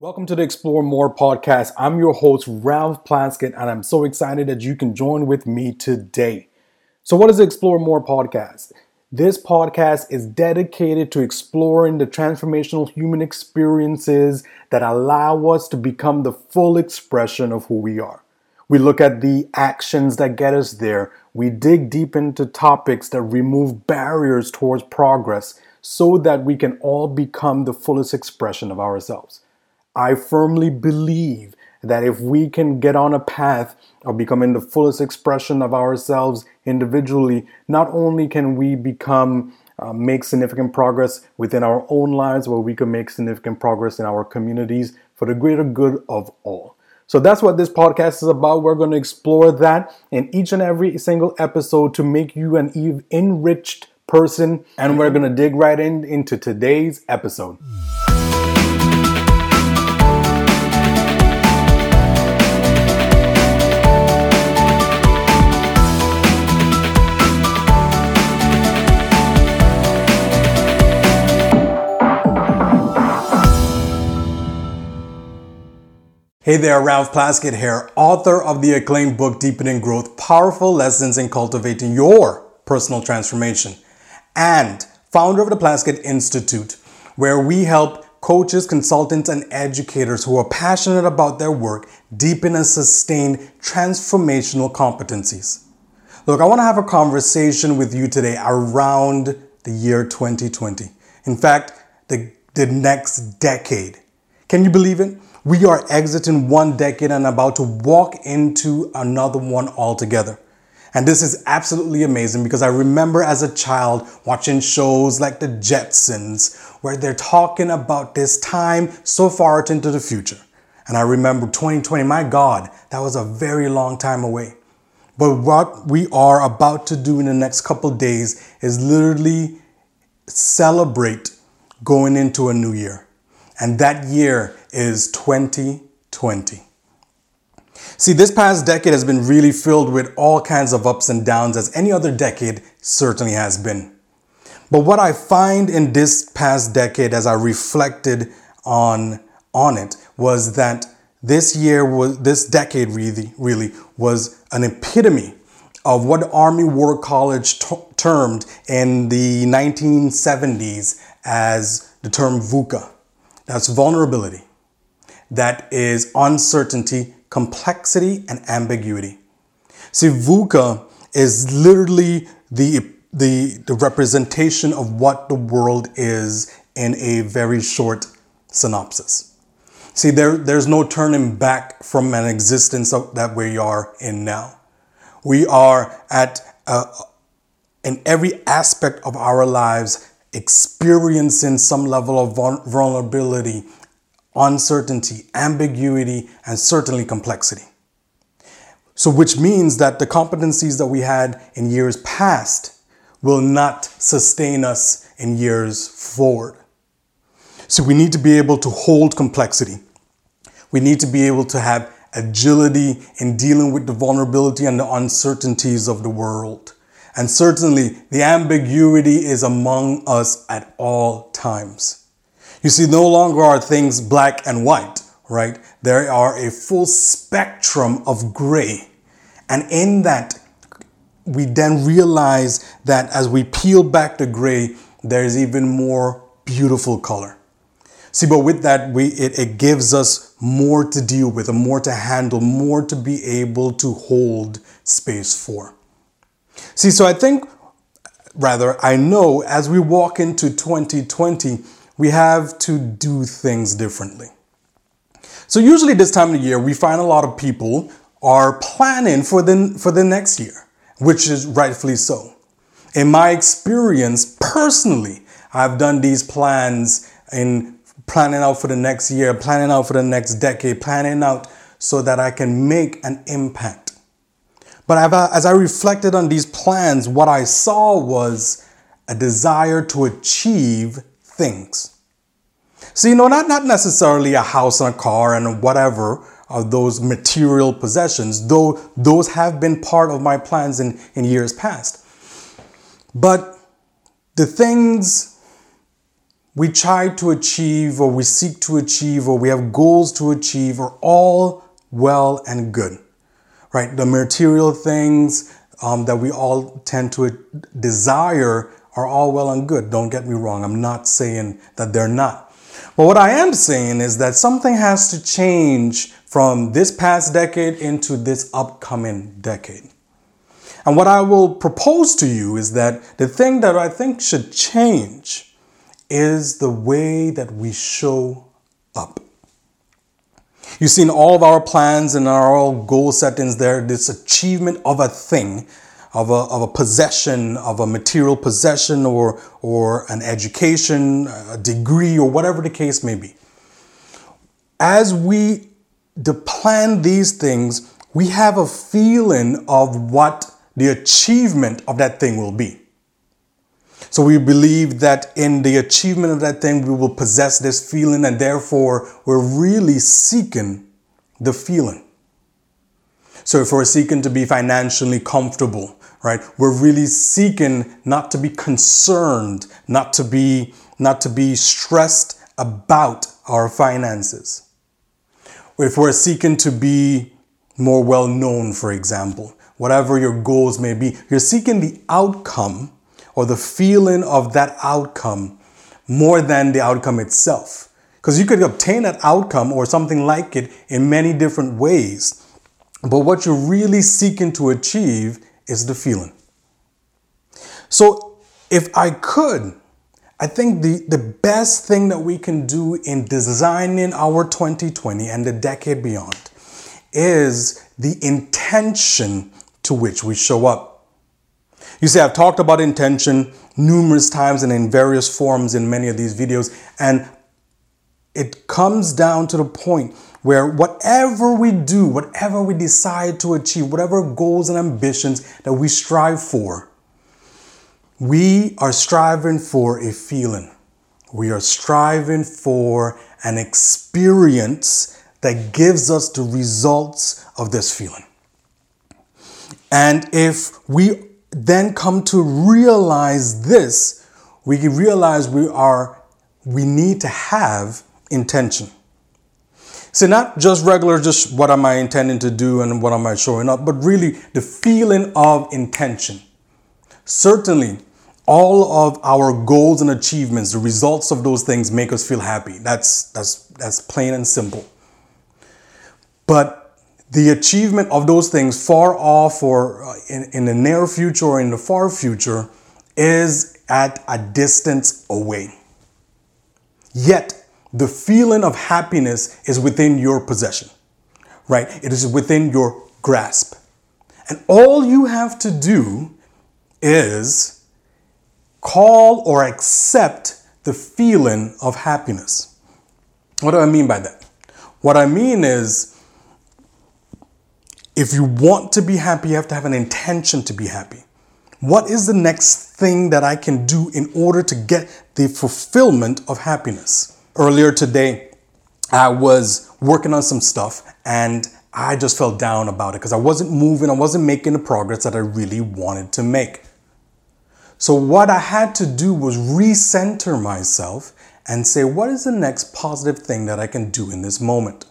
Welcome to the Explore More podcast. I'm your host, Ralph Plaskett, and I'm so excited that you can join with me today. So, what is the Explore More podcast? This podcast is dedicated to exploring the transformational human experiences that allow us to become the full expression of who we are. We look at the actions that get us there. We dig deep into topics that remove barriers towards progress so that we can all become the fullest expression of ourselves. I firmly believe that if we can get on a path of becoming the fullest expression of ourselves individually, not only can we become uh, make significant progress within our own lives, but we can make significant progress in our communities for the greater good of all. So that's what this podcast is about. We're going to explore that in each and every single episode to make you an enriched person. And we're going to dig right in into today's episode. Hey there, Ralph Plaskett here, author of the acclaimed book Deepening Growth Powerful Lessons in Cultivating Your Personal Transformation, and founder of the Plaskett Institute, where we help coaches, consultants, and educators who are passionate about their work deepen and sustain transformational competencies. Look, I want to have a conversation with you today around the year 2020. In fact, the, the next decade. Can you believe it? We are exiting one decade and about to walk into another one altogether. And this is absolutely amazing because I remember as a child watching shows like The Jetsons where they're talking about this time so far into the future. And I remember 2020, my God, that was a very long time away. But what we are about to do in the next couple days is literally celebrate going into a new year. And that year is 2020. See, this past decade has been really filled with all kinds of ups and downs, as any other decade certainly has been. But what I find in this past decade, as I reflected on, on it, was that this year was this decade really, really was an epitome of what Army War College t- termed in the 1970s as the term VUCA. That's vulnerability that is uncertainty, complexity, and ambiguity. See, VUCA is literally the, the, the representation of what the world is in a very short synopsis. See, there, there's no turning back from an existence of, that we are in now. We are at, uh, in every aspect of our lives, experiencing some level of vulnerability uncertainty, ambiguity, and certainly complexity. So, which means that the competencies that we had in years past will not sustain us in years forward. So, we need to be able to hold complexity. We need to be able to have agility in dealing with the vulnerability and the uncertainties of the world. And certainly, the ambiguity is among us at all times. You see, no longer are things black and white, right? There are a full spectrum of gray. And in that, we then realize that as we peel back the gray, there's even more beautiful color. See, but with that, we, it, it gives us more to deal with, more to handle, more to be able to hold space for. See, so I think, rather, I know as we walk into 2020, we have to do things differently. So usually this time of year, we find a lot of people are planning for the, for the next year, which is rightfully so. In my experience, personally, I've done these plans in planning out for the next year, planning out for the next decade, planning out so that I can make an impact. But uh, as I reflected on these plans, what I saw was a desire to achieve things. See, no, not, not necessarily a house and a car and whatever of those material possessions, though those have been part of my plans in, in years past. But the things we try to achieve or we seek to achieve or we have goals to achieve are all well and good, right? The material things um, that we all tend to desire are all well and good. Don't get me wrong. I'm not saying that they're not. But what I am saying is that something has to change from this past decade into this upcoming decade. And what I will propose to you is that the thing that I think should change is the way that we show up. You've seen all of our plans and our goal settings there, this achievement of a thing, of a, of a possession, of a material possession or, or an education, a degree, or whatever the case may be. As we plan these things, we have a feeling of what the achievement of that thing will be. So we believe that in the achievement of that thing, we will possess this feeling, and therefore we're really seeking the feeling. So if we're seeking to be financially comfortable, right, we're really seeking not to be concerned, not to be, not to be stressed about our finances. If we're seeking to be more well known, for example, whatever your goals may be, you're seeking the outcome or the feeling of that outcome more than the outcome itself. Because you could obtain that outcome or something like it in many different ways. But what you're really seeking to achieve is the feeling. So, if I could, I think the, the best thing that we can do in designing our 2020 and the decade beyond is the intention to which we show up. You see, I've talked about intention numerous times and in various forms in many of these videos, and it comes down to the point where whatever we do, whatever we decide to achieve, whatever goals and ambitions that we strive for, we are striving for a feeling. We are striving for an experience that gives us the results of this feeling. And if we then come to realize this, we realize we are, we need to have intention. So not just regular, just what am I intending to do and what am I showing up, but really the feeling of intention. Certainly, all of our goals and achievements, the results of those things make us feel happy. That's that's that's plain and simple. But the achievement of those things far off or uh, in, in the near future or in the far future is at a distance away. Yet, the feeling of happiness is within your possession, right? It is within your grasp. And all you have to do is call or accept the feeling of happiness. What do I mean by that? What I mean is, if you want to be happy, you have to have an intention to be happy. What is the next thing that I can do in order to get the fulfillment of happiness? Earlier today, I was working on some stuff and I just felt down about it because I wasn't moving, I wasn't making the progress that I really wanted to make. So, what I had to do was recenter myself and say, what is the next positive thing that I can do in this moment?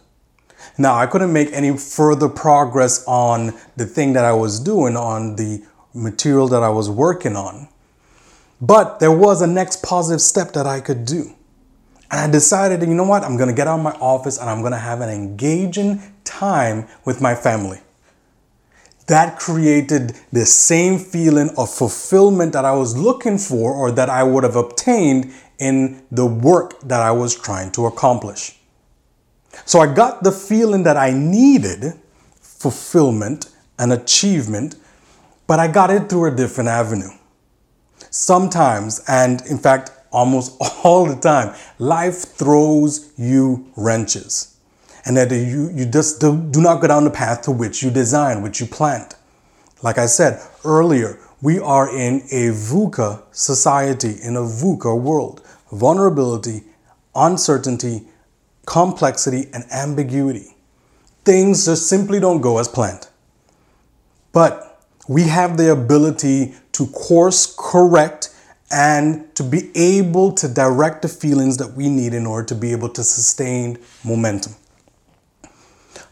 Now, I couldn't make any further progress on the thing that I was doing, on the material that I was working on. But there was a next positive step that I could do. And I decided, you know what? I'm to get out of my office and I'm to have an engaging time with my family. That created the same feeling of fulfillment that I was looking for or that I would have obtained in the work that I was trying to accomplish. So I got the feeling that I needed fulfillment and achievement, but I got it through a different avenue. Sometimes, and in fact, almost all the time, life throws you wrenches. And that you, you just do, do not go down the path to which you design, which you planned. Like I said earlier, we are in a VUCA society, in a VUCA world. Vulnerability, uncertainty, complexity, and ambiguity. Things just simply don't go as planned. But we have the ability to course correct and to be able to direct the feelings that we need in order to be able to sustain momentum.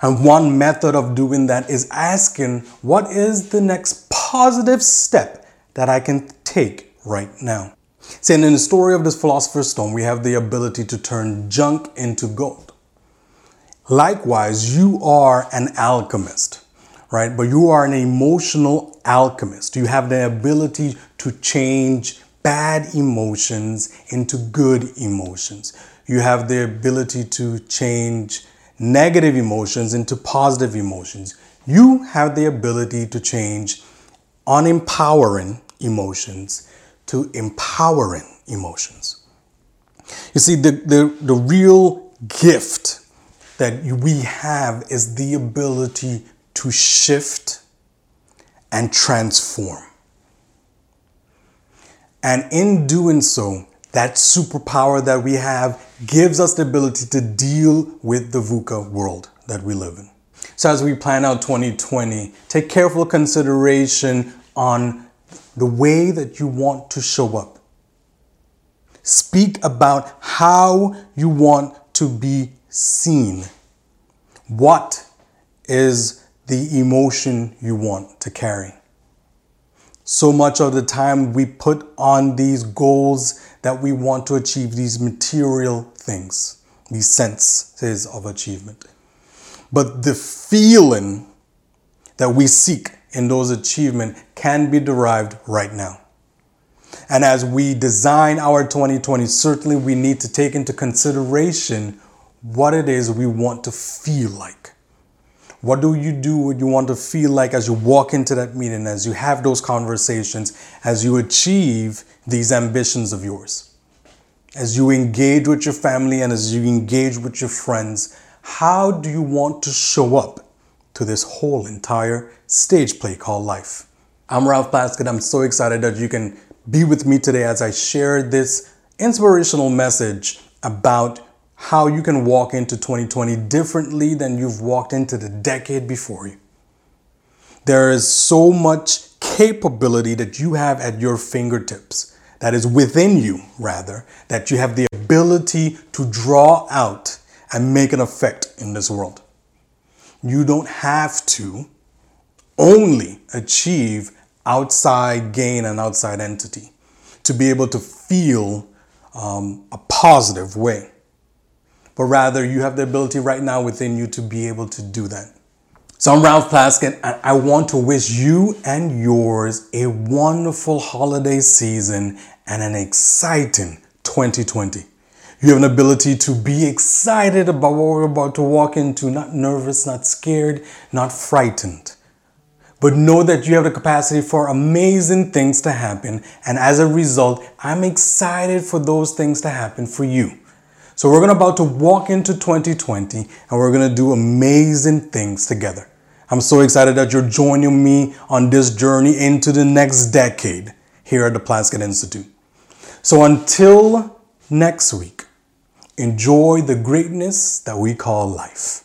And one method of doing that is asking, what is the next positive step that I can take right now? Saying in the story of this philosopher's stone, we have the ability to turn junk into gold. Likewise, you are an alchemist, right? But you are an emotional alchemist. You have the ability to change bad emotions into good emotions. You have the ability to change negative emotions into positive emotions. You have the ability to change unempowering emotions to empowering emotions. You see, the, the, the real gift that we have is the ability to shift and transform. And in doing so, that superpower that we have gives us the ability to deal with the VUCA world that we live in. So, as we plan out 2020, take careful consideration on the way that you want to show up. Speak about how you want to be seen. What is the emotion you want to carry? So much of the time we put on these goals that we want to achieve, these material things, these senses of achievement. But the feeling that we seek in those achievements can be derived right now. And as we design our 2020, certainly we need to take into consideration what it is we want to feel like. What do you do what you want to feel like as you walk into that meeting, as you have those conversations, as you achieve these ambitions of yours? As you engage with your family and as you engage with your friends, how do you want to show up to this whole entire stage play called life? I'm Ralph Plaskett. I'm so excited that you can be with me today as I share this inspirational message about how you can walk into 2020 differently than you've walked into the decade before you. There is so much capability that you have at your fingertips, that is within you, rather, that you have the ability to draw out and make an effect in this world. You don't have to only achieve outside gain and outside entity to be able to feel um, a positive way but rather you have the ability right now within you to be able to do that. So I'm Ralph Plaskett, and I want to wish you and yours a wonderful holiday season and an exciting 2020. You have an ability to be excited about what we're about to walk into, not nervous, not scared, not frightened. But know that you have the capacity for amazing things to happen. And as a result, I'm excited for those things to happen for you. So we're gonna about to walk into 2020 and we're going to do amazing things together. I'm so excited that you're joining me on this journey into the next decade here at the Plaskett Institute. So until next week, enjoy the greatness that we call life.